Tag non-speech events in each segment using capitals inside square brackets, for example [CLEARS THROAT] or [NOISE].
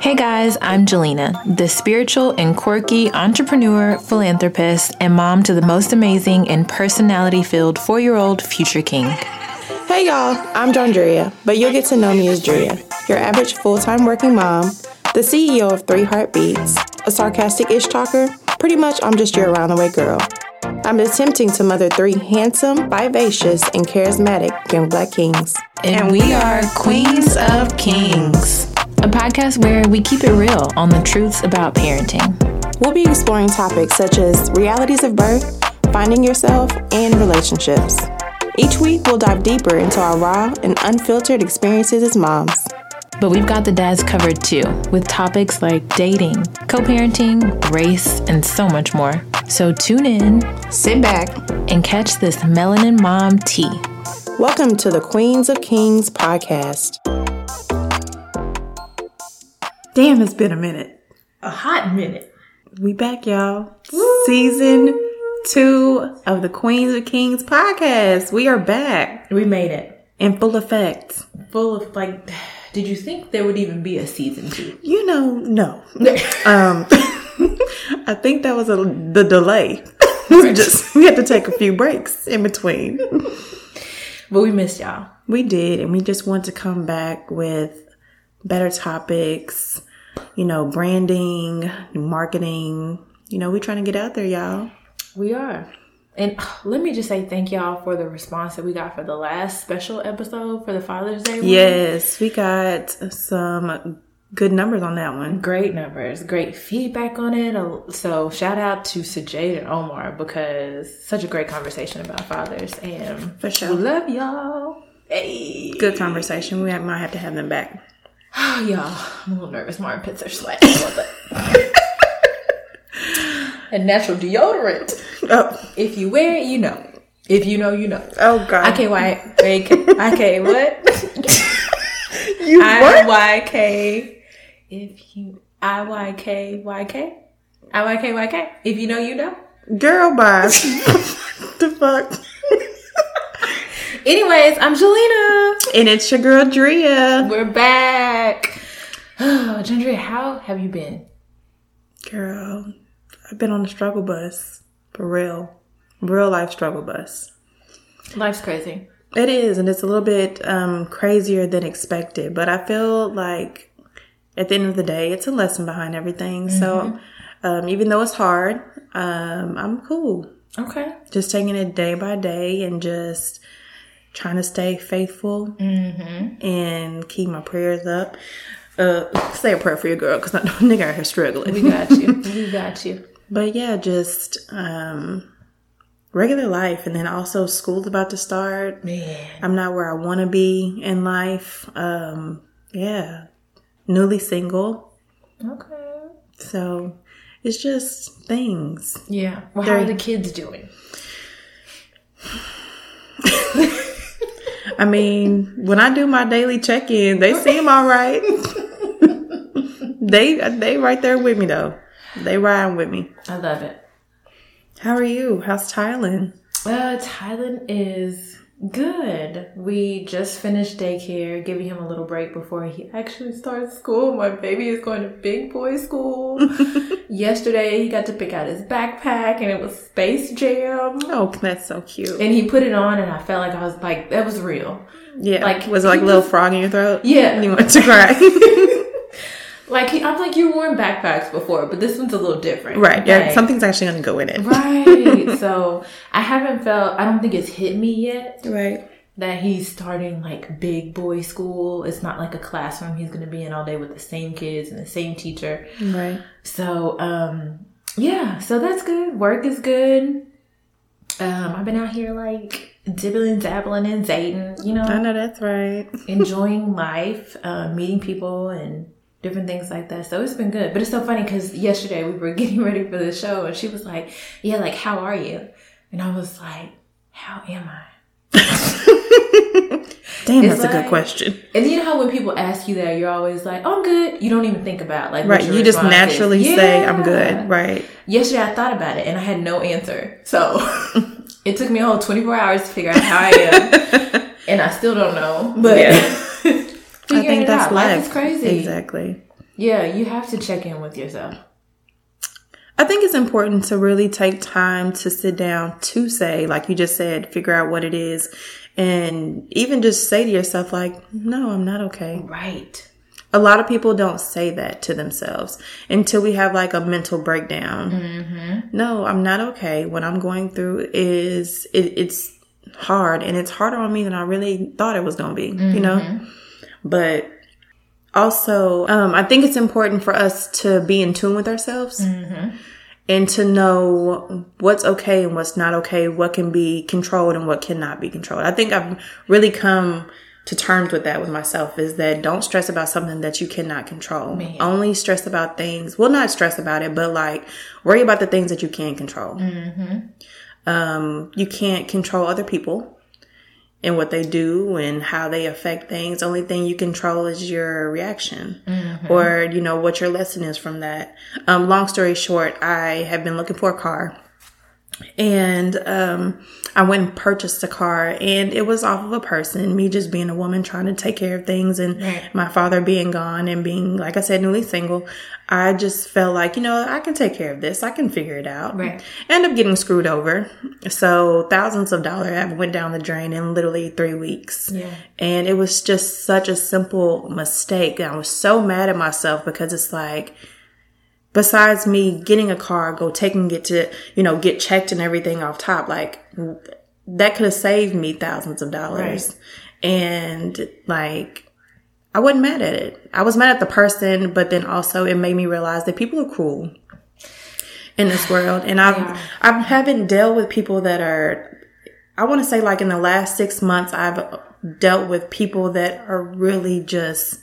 Hey guys, I'm Jelena, the spiritual and quirky entrepreneur, philanthropist, and mom to the most amazing and personality filled four year old future king. Hey y'all, I'm Jandria, but you'll get to know me as Drea, your average full time working mom, the CEO of Three Heartbeats, a sarcastic ish talker. Pretty much, I'm just your around the way girl. I'm attempting to mother three handsome, vivacious, and charismatic young black kings. And we are Queens of Kings, a podcast where we keep it real on the truths about parenting. We'll be exploring topics such as realities of birth, finding yourself, and relationships. Each week, we'll dive deeper into our raw and unfiltered experiences as moms. But we've got the dads covered too, with topics like dating, co parenting, race, and so much more. So tune in, Sit back. and catch this melanin mom tea. Welcome to the Queens of Kings podcast. Damn, it's been a minute. A hot minute. We back, y'all. Season two of the Queens of Kings podcast. We are back We made it. in full effect. Full of like, [SIGHS] did you think there would even be a season two? You know, no. [LAUGHS] Um, [LAUGHS] I think that was a, the delay. [LAUGHS] We just we had to take a few breaks in between. But we missed y'all. We did, and we just want to come back with better topics. You know, branding, marketing. You know, we trying to get out there, y'all. We are. And [SIGHS] let me just say thank y'all for the response that we got for the last special episode for the Father's Day. one. Yes, we got some good numbers on that one. Great numbers, great feedback on it. So shout out to Sajade and Omar because such a great conversation about fathers and For sure. we love y'all. Hey. Good conversation. We might have to have them back. Oh, [SIGHS] y'all, I'm a little nervous. My armpits are sweating a little bit. [LAUGHS] and natural deodorant. Oh, If you wear it, you know. If you know, you know. oh God. I K Y A K I K what? [LAUGHS] you I what? IYK. If you I Y K Y K. I Y K Y K. If you know, you know. Girl, bye. [LAUGHS] the fuck? Anyways, I'm Jelena. And it's your girl Drea. We're back. [SIGHS] Oh, Gendry, how have you been? Girl, I've been on the struggle bus. For real. Real life struggle bus. Life's crazy. It is, and it's a little bit um, crazier than expected. But I feel like at the end of the day, it's a lesson behind everything. So um, even though it's hard, um, I'm cool. Okay. just taking it day by day and just trying to stay faithful and keep my prayers up. Uh, say a prayer for your girl because I know [LAUGHS] nigga out here struggling. We got you. [LAUGHS] we got you. but yeah, just um, regular life, and then also school's about to start. Man. I'm not where I want to be in life. Um, yeah, newly single, Okay. so it's just things. Yeah. Well, how are the kids doing? [LAUGHS] I mean, when I do my daily check in, they seem all right. [LAUGHS] they they right there with me though. They riding with me. I love it. How are you? How's Tylen? Uh, Tylen is good. We just finished daycare, giving him a little break before he actually starts school. My baby is going to big boy school. [LAUGHS] Yesterday, he got to pick out his backpack, and it was Space Jam. Oh, that's so cute. And he put it on, and I felt like I was like, that was real. Yeah, like, was it like a little was- frog in your throat? Yeah. and you want to cry. [LAUGHS] [LAUGHS] Like, I'm like, you worn backpacks before, but this one's a little different. right? Yeah, Like- something's actually gonna go in it. Right. [LAUGHS] so I haven't felt, I don't think it's hit me yet. Right. that he's starting like big boy school. It's not like a classroom he's going to be in all day with the same kids and the same teacher. Right. So, um, yeah, so that's good. Work is good. Um, I've been out here like dibbling, dabbling, and zating, you know, I know, know that's right. [LAUGHS] enjoying life, uh, meeting people and different things like that. So it's been good. But it's so funny because yesterday we were [LAUGHS] getting ready for the show and she was like, Yeah, like, how are you? And I was like, How am I? [LAUGHS] Damn, It's that's a good question. And you know how when people ask you that, you're always like, "Oh, I'm good." You don't even think about like Right. You just response is. naturally say, "I'm good." Right. Yesterday, I thought about it and I had no answer, so [LAUGHS] it took me a whole 24 hours to figure out how I am, and I still don't know. But Yeah. I think it that's out. life. Life is crazy. Exactly. Yeah, you have to check in with yourself. I think it's important to really take time to sit down to say, like you just said, figure out what it is. And even just say to yourself, like, no, I'm not okay. Right. A lot of people don't say that to themselves until we have like a mental breakdown. Mm-hmm. No, I'm not okay. What I'm going through is, it, it's hard and it's harder on me than I really thought it was going to be, you know? But also, um, I think it's important for us to be in tune with ourselves and to know what's okay and what's not okay, what can be controlled and what cannot be controlled. I think I've really come to terms with that with myself is that don't stress about something that you cannot control. Only stress about things, well, not stress about it, but like worry about the things that you can control. Um, you can't control other people and what they do and how they affect things. Only thing you control is your reaction or, you know, what your lesson is from that. Um, long story short, I have been looking for a car and, um, I went and purchased a car and it was off of a person, me just being a woman trying to take care of things and Right. my father being gone and being, like I said, newly single. I just felt like, you know, I can take care of this. I can figure it out. Right. End up getting screwed over. So thousands of dollars have went down the drain in literally three weeks. Yeah. And it was just such a simple mistake. And I was so mad at myself because it's like, besides me getting a car, go taking it to, you know, get checked and everything off top, like that could have saved me thousands of dollars. And like, I wasn't mad at it. I was mad at the person, but then also it made me realize that people are cruel in this [SIGHS] world. And I've, Yeah. I haven't dealt with people that are, I want to say like in the last six months, I've dealt with people that are really just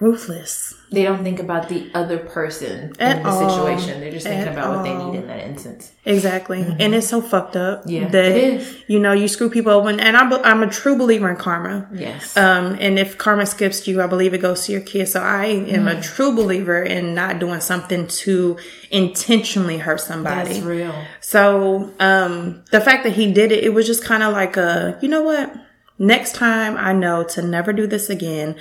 ruthless. They don't think about the other person At in the all. situation. They're just thinking At about what they all. need in that instance. Exactly. And it's so fucked up. Yeah, that, it is. You know, you screw people over. And, and I, be- I'm a true believer in karma. Yes. Um, and if karma skips you, I believe it goes to your kids. So I am a true believer in not doing something to intentionally hurt somebody. That's real. So, um, the fact that he did it, it was just kind of like a, you know what? Next time I know to never do this again.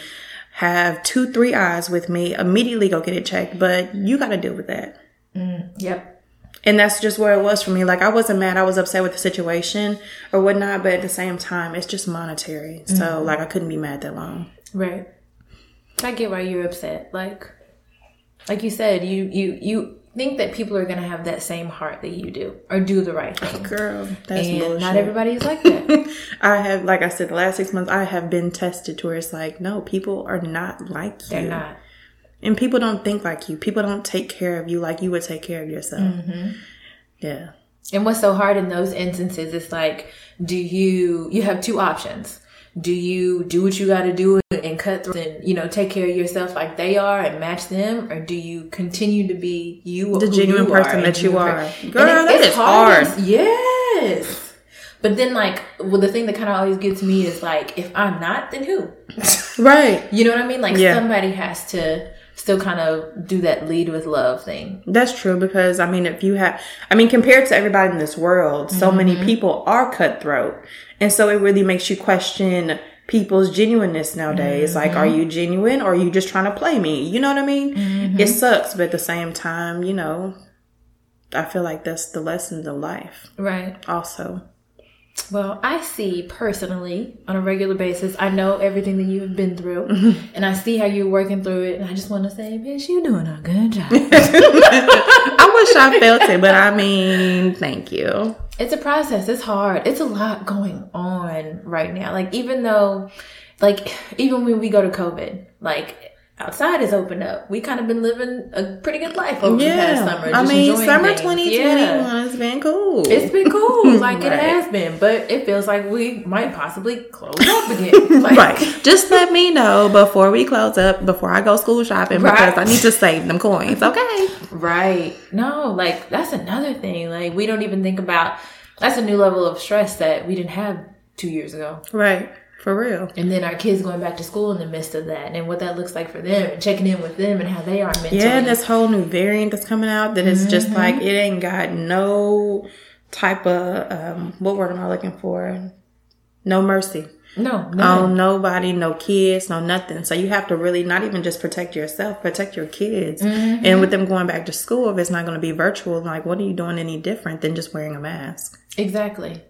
Have two, three eyes with me. Immediately go get it checked. But you got to deal with that. Mm, yep. And that's just where it was for me. Like I wasn't mad. I was upset with the situation or whatnot, but at the same time, it's just monetary. So mm-hmm. like I couldn't be mad that long. Right. I get why you're upset. Like, like you said, you you you think that people are gonna have that same heart that you do, or do the right thing. Girl, that's and bullshit. not everybody's like that. [LAUGHS] I have, like I said, the last six months, I have been tested to where it's like, no, people are not like you. They're not. And people don't think like you. People don't take care of you like you would take care of yourself. Mm-hmm. Yeah. And what's so hard in those instances is like, do you you have two options? Do you do what you got to do and cut through and you know take care of yourself like they are and match them, or do you continue to be you, The genuine you person that you are. Girl, And that is hard. Yes. But then, like, well, the thing that kind of always gets me is like, if I'm not, then who? [LAUGHS] Right. You know what I mean? Like, Yeah. somebody has to still kind of do that lead with love thing. That's true because I mean, if you have, I mean, compared to everybody in this world, so many mm-hmm. people are cutthroat. And so it really makes you question people's genuineness nowadays. Like, are mm-hmm. you genuine or are you just trying to play me? You know what I mean? Mm-hmm. It sucks, but at the same time, you know, I feel like that's the lessons of life Right. also. Well, I see personally on a regular basis, I know everything that you've been through, [LAUGHS] mm-hmm. and I see how you're working through it, and I just want to say, bitch, you're doing a good job. [LAUGHS] I wish I felt it, but I mean, thank you. It's a process. It's hard. It's a lot going on right now. Like, even though, like, even when we go to COVID, like, outside is opened up. We kind of been living a pretty good life over the past summer. I mean, summer things. 2021 Yeah. has been cool. It's been cool, [LAUGHS] like it has been, but it feels like we might possibly close up [LAUGHS] again. Like, Right. Just let me know before we close up, before I go school shopping, because I need to save them coins. [LAUGHS] Okay. Right. No, like that's another thing. Like we don't even think about that's a new level of stress that we didn't have two years ago. Right. For real. And then our kids going back to school in the midst of that and what that looks like for them and checking in with them and how they are mentally. Yeah, and this whole new variant that's coming out that is just like it ain't got no type of um what word am I looking for? No mercy. No, no. nobody, no kids, no nothing. So you have to really not even just protect yourself, protect your kids. Mm-hmm. And with them going back to school, if it's not going to be virtual, like what are you doing any different than just wearing a mask? Exactly.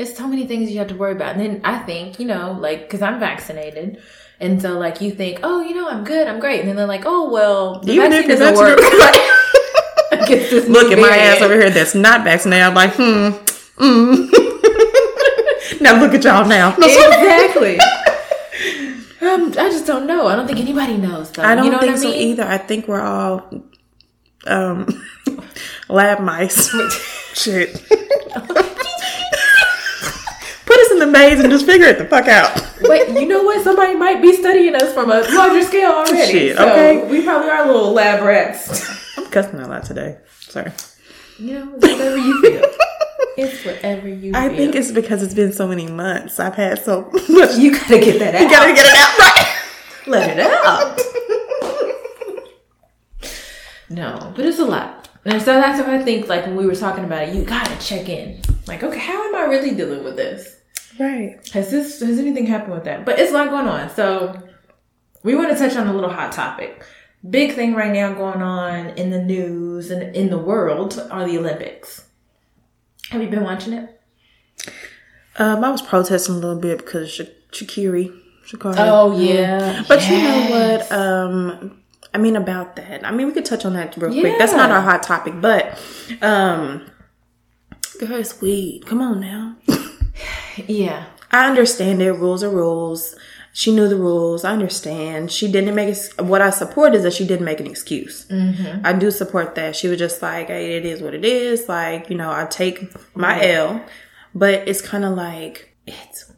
It's so many things you have to worry about. And then I think, you know, like, because I'm vaccinated. And so, like, you think, oh, you know, I'm good, I'm great. And then they're like, oh, well, the Even vaccine doesn't work. [LAUGHS] vaccinated. Against this [LAUGHS] Look at my ass over here that's not vaccinated. I'm like, hmm, mm. [LAUGHS] now look at y'all now. Exactly. um, I just don't know. I don't think anybody knows. Though. I don't you know think I so either. I think we're all um, lab mice. Shit. The maze and just figure it the fuck out. Wait, you know what? Somebody might be studying us from a larger scale already. Shit, so okay. We probably are a little lab rats. I'm cussing a lot today. Sorry. you know, whatever you feel. It's whatever you feel. I feel. think it's because it's been so many months. I've had so much. You gotta get that out. You gotta get it out right. Let it out. no, but it's a lot. And so that's what I think, like, when we were talking about it, you gotta check in. Like, okay, how am I really dealing with this? Right. Has this, has anything happened with that? But it's a lot going on. So we want to touch on a little hot topic. Big thing right now going on in the news and in the world are the Olympics. Have you been watching it? Um, I was protesting a little bit because Sha- Shakiri, Sha'Carri. Oh, yeah. But you know what? Um, I mean about that. I mean, we could touch on that real quick. That's not our hot topic, but um, girl, it's weed. Come on now. [LAUGHS] Yeah. I understand it. Rules are rules. She knew the rules. I understand. She didn't make it. What I support is that she didn't make an excuse. Mm-hmm. I do support that. She was just like, hey, it is what it is. Like, you know, I take my Right. L, but it's kind of like, it's.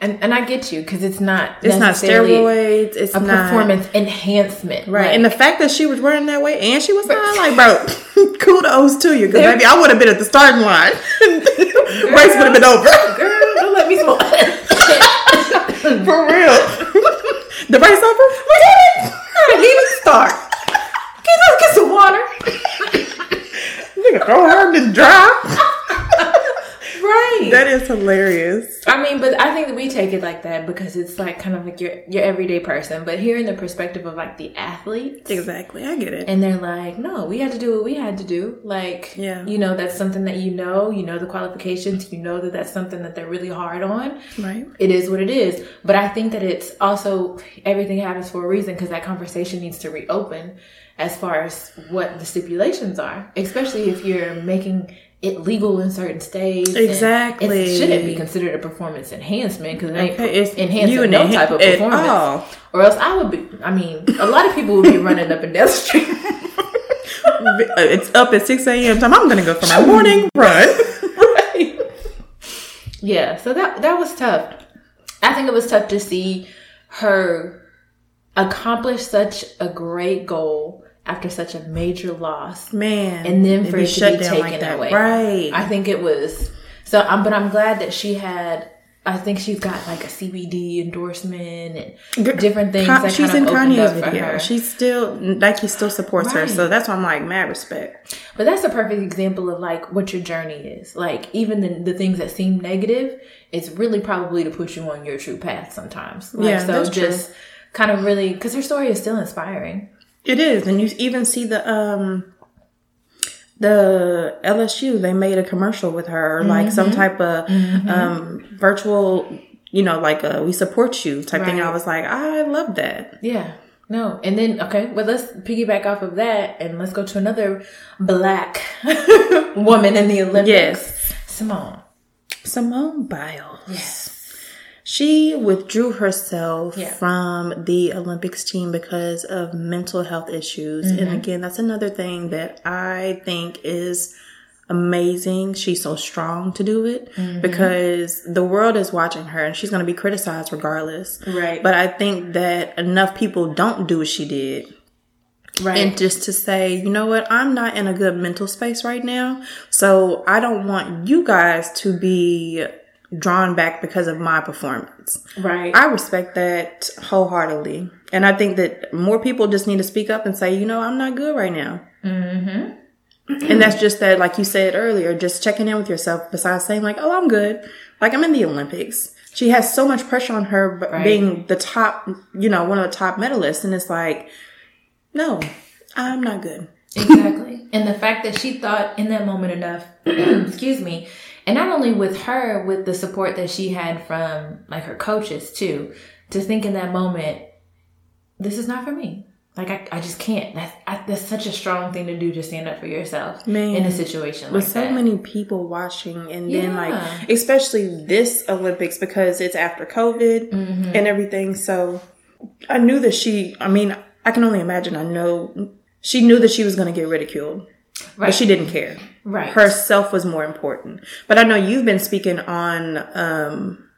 And, and I get you because it's not It's not steroids. It's a not performance enhancement. Right. Like, and the fact that she was running that way and she was high, like, bro, [LAUGHS] kudos to you. Because maybe I would have been at the starting line. [LAUGHS] Race would have been over. girl, don't let me smoke. [LAUGHS] For real. the race over? Look at it. I didn't even start. Can I get some water? Nigga, throw her in the dry. That is hilarious. I mean, but I think that we take it like that because it's like kind of like your your everyday person. But hearing the perspective of like the athletes, Exactly. I get it. and they're like, no, we had to do what we had to do. Like, Yeah. you know, that's something that you know, you know the qualifications, you know that that's something that they're really hard on. right. It is what it is. But I think that it's also everything happens for a reason because that conversation needs to reopen as far as what the stipulations are, especially if you're making it legal in certain states. Exactly. It shouldn't be considered a performance enhancement because it ain't Okay, it's enhancing no type of performance at performance. all. Or else I would be, I mean, a lot of people would be running up and down the street. [LAUGHS] It's up at 6 a.m. time. I'm going to go for my morning [LAUGHS] run. right. [LAUGHS] Yeah, so that that was tough. I think it was tough to see her accomplish such a great goal after such a major loss, Man. and then for it to be taken like that. away. Right. I think it was so. Um, but I'm glad that she had. I think she's got like a CBD endorsement and different things. That she's kind in Kanye's video. She's still, Nike still supports her. So that's why I'm like, mad respect. But that's a perfect example of like what your journey is. Like even the, the things that seem negative, it's really probably to push you on your true path sometimes. Like, Yeah, so that's true. just kind of really because her story is still inspiring. It is, and you even see the um the LSU. They made a commercial with her, like Mm-hmm. some type of um virtual, you know, like a "we support you" type thing. I was like, I love that. Yeah. No. And then okay, well let's piggyback off of that and let's go to another black [LAUGHS] woman in the Olympics. Yes, Simone. Simone Biles. Yes. She withdrew herself Yeah. from the Olympics team because of mental health issues. Mm-hmm. And again, that's another thing that I think is amazing. She's so strong to do it Mm-hmm. because the world is watching her and she's going to be criticized regardless. Right. But I think that enough people don't do what she did. Right. And just to say, you know what, I'm not in a good mental space right now. So I don't want you guys to be drawn back because of my performance. right. I respect that wholeheartedly. And I think that more people just need to speak up and say, you know, I'm not good right now. Mm-hmm. and that's just that, like you said earlier, just checking in with yourself besides saying like, oh, I'm good. like I'm in the Olympics. She has so much pressure on her b- Right. being the top, you know, one of the top medalists, and it's like, no, I'm not good. Exactly. and the fact that she thought in that moment enough, [CLEARS THROAT] excuse me, and not only with her, with the support that she had from like her coaches too, to think in that moment, this is not for me. Like I, I just can't. That's I, that's such a strong thing to do to stand up for yourself Man. in a situation With like so that. many people watching, and then Yeah. like, especially this Olympics because it's after COVID Mm-hmm. and everything. So I knew that she, I mean, I can only imagine, I know she knew that she was going to get ridiculed, right. but she didn't care. Right. herself was more important. But I know you've been speaking on um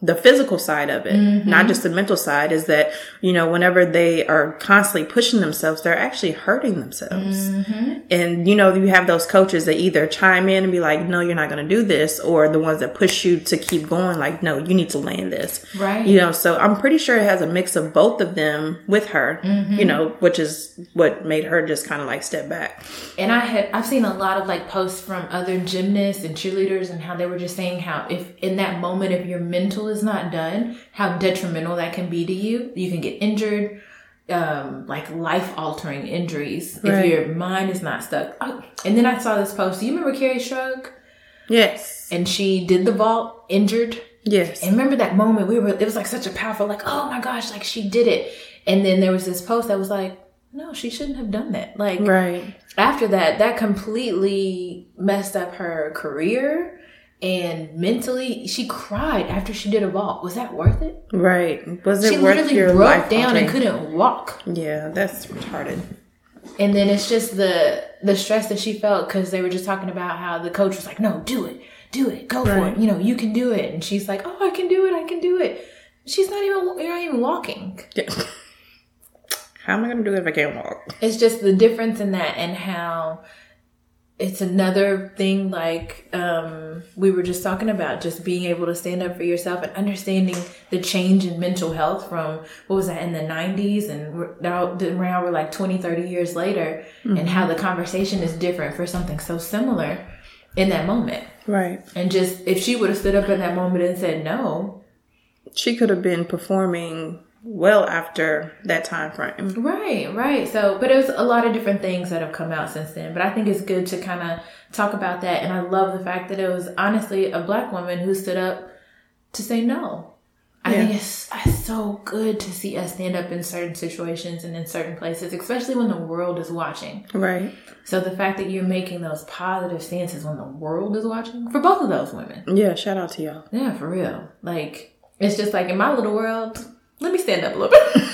the physical side of it, mm-hmm. not just the mental side, is that, you know, whenever they are constantly pushing themselves, they're actually hurting themselves. Mm-hmm. And, you know, you have those coaches that either chime in and be like, no, you're not going to do this, or the ones that push you to keep going, like, no, you need to land this. Right. You know, so I'm pretty sure it has a mix of both of them with her, mm-hmm. you know, which is what made her just kind of like step back. And I had I've seen a lot of like posts from other gymnasts and cheerleaders and how they were just saying how if in that moment if your is not done, how detrimental that can be to you. You can get injured, um, like life altering injuries Right. if your mind is not stuck. Oh, and then I saw this post. Do you remember Kerri Strug? Yes. And she did the vault injured. Yes. And remember that moment we were it was like such a powerful like oh my gosh like she did it. And then there was this post that was like no, she shouldn't have done that. Like Right. after that, that completely messed up her career and mentally. She cried after she did a vault. Was that worth it? Right. Was it She worth literally your broke life down and couldn't walk. Yeah, that's retarded. And then it's just the the stress that she felt because they were just talking about how the coach was like, "No, do it, do it, go for it. You know, you can do it." And she's like, "Oh, I can do it, I can do it." She's not even you're not even walking. Yeah. How am I gonna do it if I can't walk? It's just the difference in that and how it's another thing like um, we were just talking about just being able to stand up for yourself and understanding the change in mental health from what was that in the 90s and we're, now, now we're like 20 30 years later and how the conversation is different for something so similar in that moment Right. and just if she would have stood up in that moment and said no She could have been performing well after that time frame. Right, right. So, but it was a lot of different things that have come out since then. But I think it's good to kind of talk about that. And I love the fact that it was honestly a black woman who stood up to say no. I think it's, it's so good to see us stand up in certain situations and in certain places, especially when the world is watching. Right. So the fact that you're making those positive stances when the world is watching for both of those women. Yeah, shout out to y'all. Yeah, for real. Like, it's just like in my little world, let me stand up a little bit.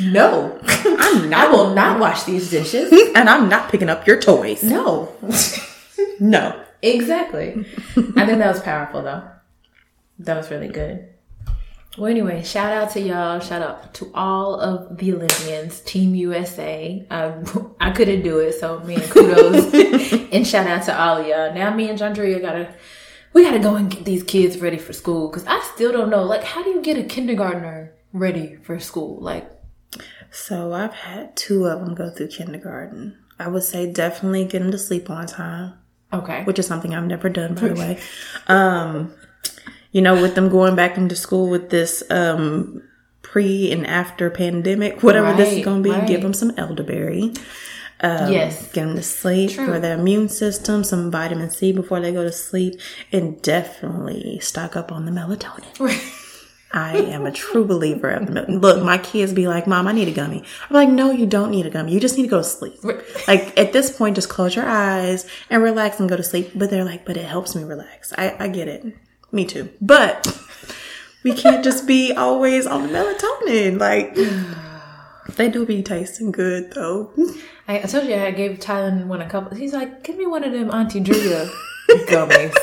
[LAUGHS] no. I'm I will not wash these dishes. [LAUGHS] and I'm not picking up your toys. No. [LAUGHS] No. exactly. I think that was powerful though. That was really good. Well, anyway, shout out to y'all. Shout out to all of the Olympians, Team USA. Um, I couldn't do it, so me and kudos. and shout out to all of y'all. Now, me and Jandria gotta, we gotta go and get these kids ready for school because I still don't know. Like, how do you get a kindergartner ready for school? Like, So I've had two of them go through kindergarten. I would say definitely get them to sleep on time, okay, which is something I've never done, by the [LAUGHS] way. Um, you know, with them going back into school with this um, pre and after pandemic, whatever this is going to be, right. give them some elderberry. Um, yes, Get them to sleep True. for their immune system, some vitamin C before they go to sleep, and definitely stock up on the melatonin. [LAUGHS] I am a true believer of the mel- Look, my kids be like, Mom, I need a gummy. I'm like, No, you don't need a gummy. You just need to go to sleep. Like, at this point, just close your eyes and relax and go to sleep. But they're like, But it helps me relax. I, I get it. Me too. But we can't just be always on the melatonin. Like, they do be tasting good, though. I, I told you I gave Tylen one a couple. He's like, give me one of them Auntie Julia [LAUGHS] gummies.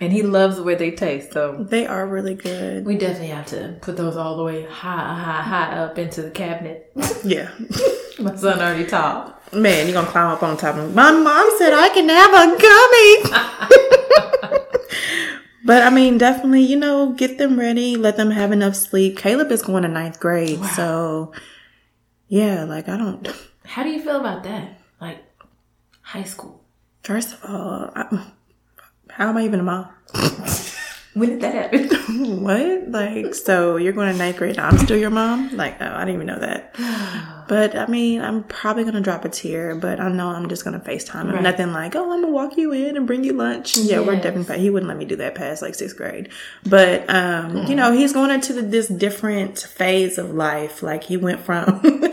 and he loves the way they taste. So They are really good. we definitely have to put those all the way high, high, high up into the cabinet. [LAUGHS] Yeah. [LAUGHS] My son already tall. Man, you're gonna climb up on top of me. My mom said I can have a gummy. But I mean, definitely, you know, get them ready, let them have enough sleep. Caleb is going to ninth grade, so yeah, like I don't. How do you feel about that? Like high school. First of all, I, How am I even a mom? [LAUGHS] When did that happen? [LAUGHS] what? Like, so you're going to ninth grade? I'm still your mom? Like, oh, I didn't even know that. [SIGHS] But I mean, I'm probably going to drop a tear, but I know I'm just going to FaceTime him. Right. Nothing like, oh, I'm going to walk you in and bring you lunch. And yeah, we're definitely, he wouldn't let me do that past like sixth grade. But, um, you know, he's going into the, this different phase of life. Like, he went from, [LAUGHS]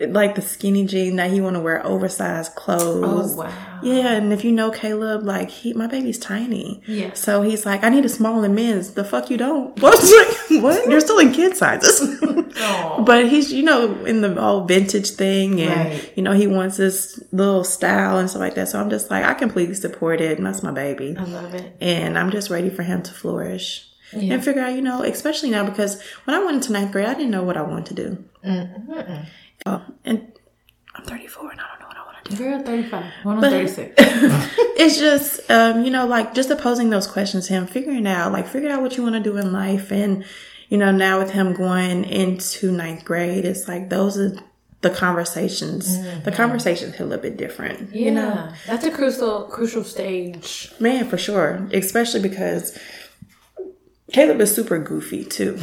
like the skinny jean that he want to wear oversized clothes. Oh, wow. Yeah, and if you know Caleb, like he, my baby's tiny. Yeah. So he's like, I need a small in men's. The fuck you don't? [LAUGHS] What? Like, what? You're still in kid sizes. [LAUGHS] But he's, you know, in the all vintage thing, and Right. you know, he wants this little style and stuff like that. So I'm just like, I completely support it. And that's my baby, I love it. and I'm just ready for him to flourish. Yeah. And figure out, you know, especially now because when I went into ninth grade, I didn't know what I wanted to do. Mm-hmm. And I'm 34 and I don't know what I want to do. Girl, 35. One on But- 36. [LAUGHS] it's just um, you know like just opposing those questions to him figuring out like figure out what you want to do in life and you know now with him going into ninth grade it's like those are the conversations the conversations hit a little bit different Yeah. you know That's a crucial crucial stage. man for sure especially because caleb is super goofy too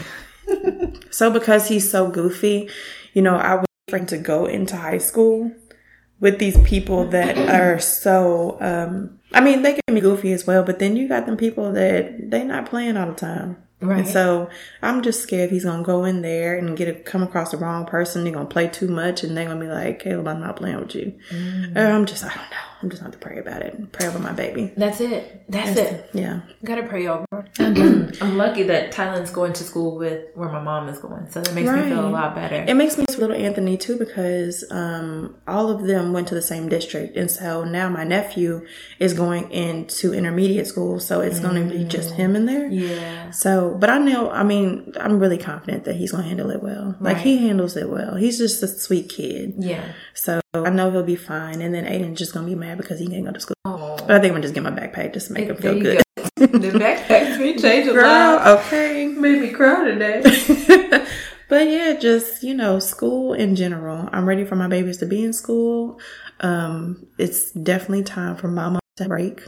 [LAUGHS] so because he's so goofy you know i trying to go into high school with these people that are so um I mean they can be goofy as well, but then you got them people that they not playing all the time. Right. And so I'm just scared he's gonna go in there and get a, come across the wrong person. They're gonna play too much, and they're gonna be like, "Caleb, I'm not playing with you." Mm. Or I'm just, I don't know. I'm just not to pray about it. Pray over my baby. That's it. That's, it. Yeah, Gotta pray over. [CLEARS THROAT] I'm lucky that Tylen's going to school with where my mom is going, so that makes me feel a lot better. it makes me feel little Anthony too because um, all of them went to the same district, and so now my nephew is going into intermediate school, so it's going to be just him in there. yeah. So, but I know, I mean, I'm really confident that he's going to handle it well. Like, Right. he handles it well. He's just a sweet kid. Yeah. So, I know he'll be fine. And then Aiden's just to be mad because he can't go to school. Oh. But I think I'm just get my backpack just to make him feel good. go. [LAUGHS] the backpacks [LAUGHS] me change a lot. Okay. Made me cry today. [LAUGHS] but yeah, just, you know, school in general. I'm ready for my babies to be in school. Um, it's definitely time for mama to break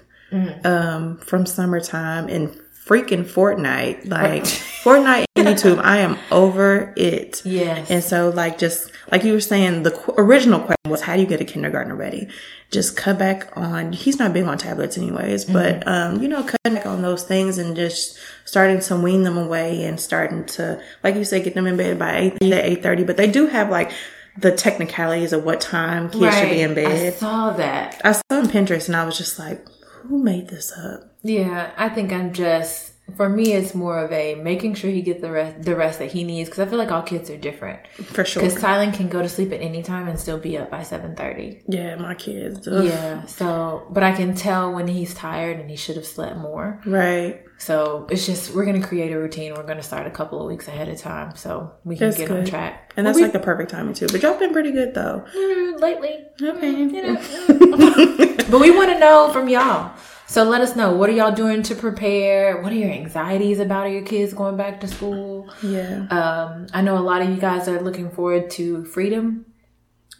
um, from summertime and freaking Fortnite. [LAUGHS] Like, Fortnite and YouTube, I am over it. Yes. And so, like, just like you were saying, the qu- original question was, how do you get a kindergartner ready? Just cut back on, he's not big on tablets anyways, but, um, you know, cutting back on those things and just starting to wean them away and starting to, like you said, get them in bed by 8, 8.30. But they do have, like, the technicalities of what time kids should be in bed. I saw that. I saw on Pinterest and I was just like, who made this up? Yeah, I think I'm just for me. It's more of a making sure he gets the rest the rest that he needs because I feel like all kids are different. For sure. Because Tylen can go to sleep at any time and still be up by seven thirty. Yeah, my kids. ugh. Yeah. So, but I can tell when he's tired and he should have slept more. Right. So it's just we're gonna create a routine. We're gonna start a couple of weeks ahead of time so we can That's get on good. track. And that's like the perfect timing too. But y'all been pretty good though. Mm, lately. Okay. You know. [LAUGHS] but we want to know from y'all. So let us know. What are y'all doing to prepare? What are your anxieties about your kids going back to school? Yeah. Um, I know a lot of you guys are looking forward to freedom.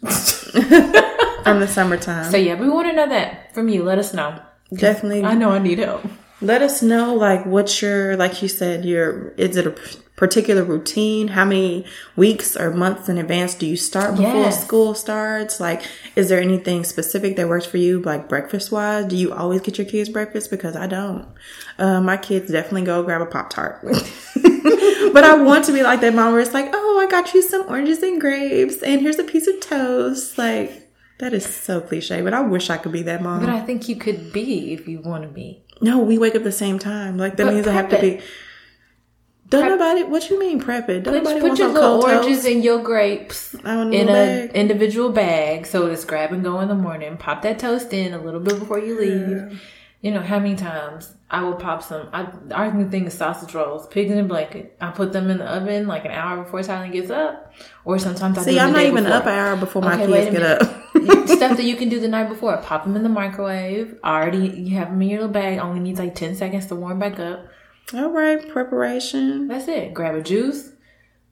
[LAUGHS] From the [LAUGHS] summertime. So yeah, we want to know that from you. Let us know. Definitely I know I need help. Let us know like what's your like you said your is it a particular routine? How many weeks or months in advance do you start before Yes. school starts? Like is there anything specific that works for you like breakfast wise do you always get your kids breakfast? Because i don't. Uh, my kids definitely go grab a pop tart [LAUGHS] but i want to be like that mom where it's like oh i got you some oranges and grapes and here's a piece of toast. Like that is so cliche but i wish i could be that mom. But I think you could be if you want to be. No, we wake up the same time. Like that But means I have to be. Don't Prep- nobody. What you mean prep it? Don't Put, nobody put your little oranges toast? and your grapes in an individual bag. So it's grab and go in the morning. Pop that toast in a little bit before you leave. You know how many times I will pop some. I our new thing is sausage rolls, pigs in a blanket. I put them in the oven like an hour before Tyler gets up, or sometimes I See, I'm not even before. up an hour before my Okay, kids get up. Stuff that you can do the night before. Pop them in the microwave. Already, you have them in your little bag. Only needs like ten seconds to warm back up. All right, preparation. That's it. Grab a juice,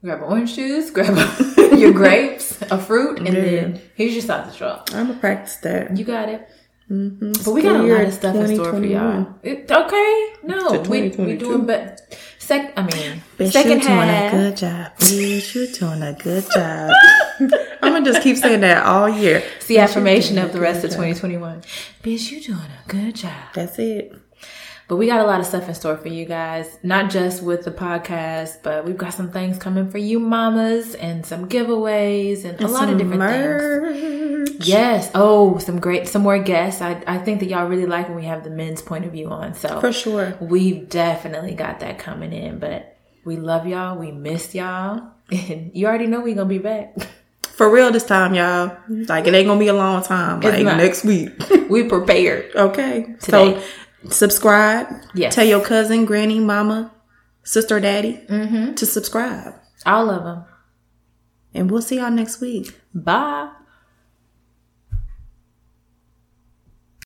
grab an orange juice, [LAUGHS] grab a, your grapes, a fruit, and Yeah. then here's your sausage roll. I'm gonna practice that. You got it. Mm-hmm. But we got a lot of stuff in store for y'all. It, okay, no, we we doing but sec. I mean, Bitch, second you doing half. a good job. Bitch, you doing a good [LAUGHS] job. [LAUGHS] I'm gonna just keep saying that all year. It's the affirmation of the rest of 2021. Bitch, you doing a good job. That's it. But we got a lot of stuff in store for you guys, not just with the podcast, but we've got some things coming for you mamas and some giveaways and, a lot of different things. things. Yes. Oh, some great, some more guests. I, I think that y'all really like when we have the men's point of view on. So For sure. we've definitely got that coming in, but we love y'all. We miss y'all. And [LAUGHS] you already know we gonna be back. [LAUGHS] For real this time, y'all. Like it ain't gonna be a long time. Like next week. [LAUGHS] We prepared. Okay. Today. So subscribe. Yes. Tell your cousin, granny, mama, sister, daddy mm-hmm. to subscribe. All of them. And we'll see y'all next week. Bye.